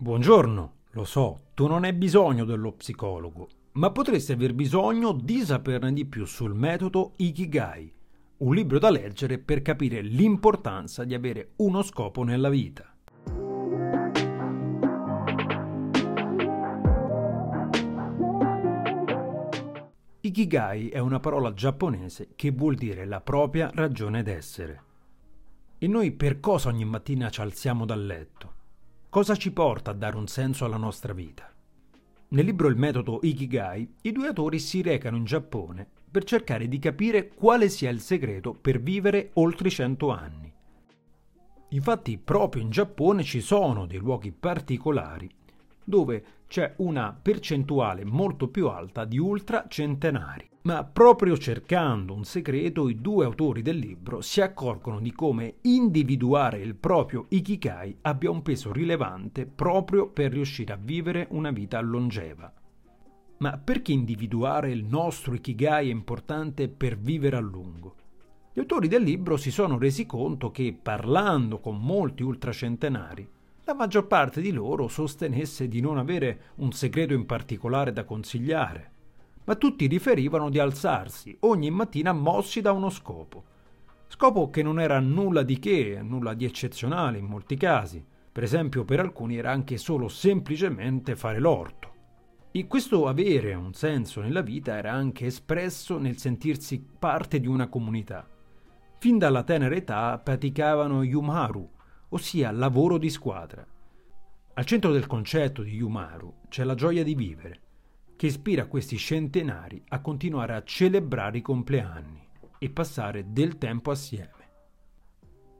Buongiorno, lo so, tu non hai bisogno dello psicologo, ma potresti aver bisogno di saperne di più sul metodo Ikigai, un libro da leggere per capire l'importanza di avere uno scopo nella vita. Ikigai è una parola giapponese che vuol dire la propria ragione d'essere. E noi per cosa ogni mattina ci alziamo dal letto? Cosa ci porta a dare un senso alla nostra vita? Nel libro Il metodo Ikigai, i due autori si recano in Giappone per cercare di capire quale sia il segreto per vivere oltre 100 anni. Infatti, proprio in Giappone ci sono dei luoghi particolari dove c'è una percentuale molto più alta di ultracentenari. Ma proprio cercando un segreto, i due autori del libro si accorgono di come individuare il proprio Ikigai abbia un peso rilevante proprio per riuscire a vivere una vita longeva. Ma perché individuare il nostro Ikigai è importante per vivere a lungo? Gli autori del libro si sono resi conto che, parlando con molti ultracentenari, la maggior parte di loro sostenesse di non avere un segreto in particolare da consigliare, ma tutti riferivano di alzarsi ogni mattina mossi da uno scopo. Scopo che non era nulla di che, nulla di eccezionale in molti casi. Per esempio, per alcuni era anche solo semplicemente fare l'orto. E questo avere un senso nella vita era anche espresso nel sentirsi parte di una comunità. Fin dalla tenera età praticavano Yumaru, ossia lavoro di squadra. Al centro del concetto di Yumaru c'è la gioia di vivere, che ispira questi centenari a continuare a celebrare i compleanni e passare del tempo assieme.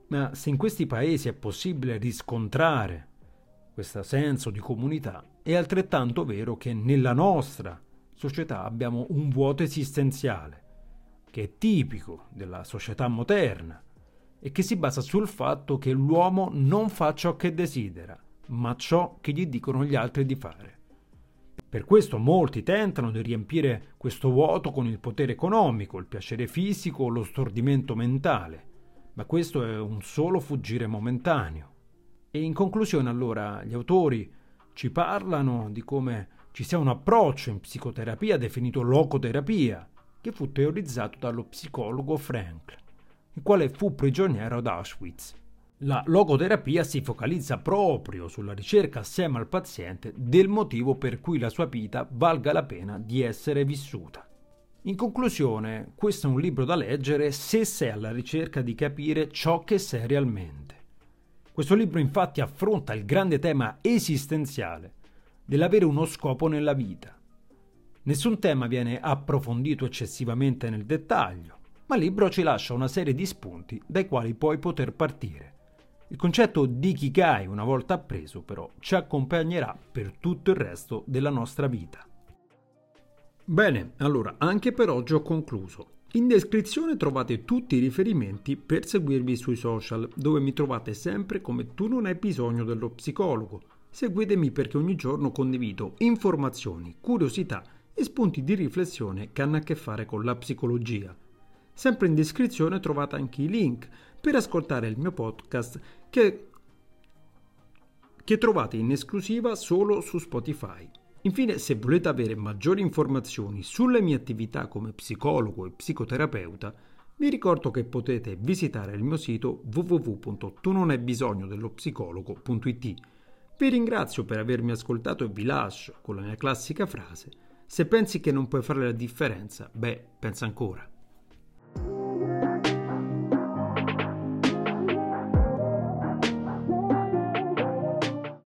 Ma se in questi paesi è possibile riscontrare questo senso di comunità, è altrettanto vero che nella nostra società abbiamo un vuoto esistenziale, che è tipico della società moderna, e che si basa sul fatto che l'uomo non fa ciò che desidera, ma ciò che gli dicono gli altri di fare. Per questo molti tentano di riempire questo vuoto con il potere economico, il piacere fisico o lo stordimento mentale, ma questo è un solo fuggire momentaneo. E in conclusione allora gli autori ci parlano di come ci sia un approccio in psicoterapia definito locoterapia, che fu teorizzato dallo psicologo Frankl il quale fu prigioniero ad Auschwitz. La logoterapia si focalizza proprio sulla ricerca assieme al paziente del motivo per cui la sua vita valga la pena di essere vissuta. In conclusione, questo è un libro da leggere se sei alla ricerca di capire ciò che sei realmente. Questo libro infatti affronta il grande tema esistenziale dell'avere uno scopo nella vita. Nessun tema viene approfondito eccessivamente nel dettaglio, ma il libro ci lascia una serie di spunti dai quali puoi poter partire. Il concetto di Kikai, una volta appreso, però, ci accompagnerà per tutto il resto della nostra vita. Bene, allora anche per oggi ho concluso. In descrizione trovate tutti i riferimenti per seguirvi sui social, dove mi trovate sempre come tu non hai bisogno dello psicologo. Seguitemi perché ogni giorno condivido informazioni, curiosità e spunti di riflessione che hanno a che fare con la psicologia. Sempre in descrizione trovate anche i link per ascoltare il mio podcast che, che trovate in esclusiva solo su Spotify. Infine, se volete avere maggiori informazioni sulle mie attività come psicologo e psicoterapeuta, vi ricordo che potete visitare il mio sito www.tunonhai Vi ringrazio per avermi ascoltato e vi lascio con la mia classica frase: se pensi che non puoi fare la differenza, beh, pensa ancora.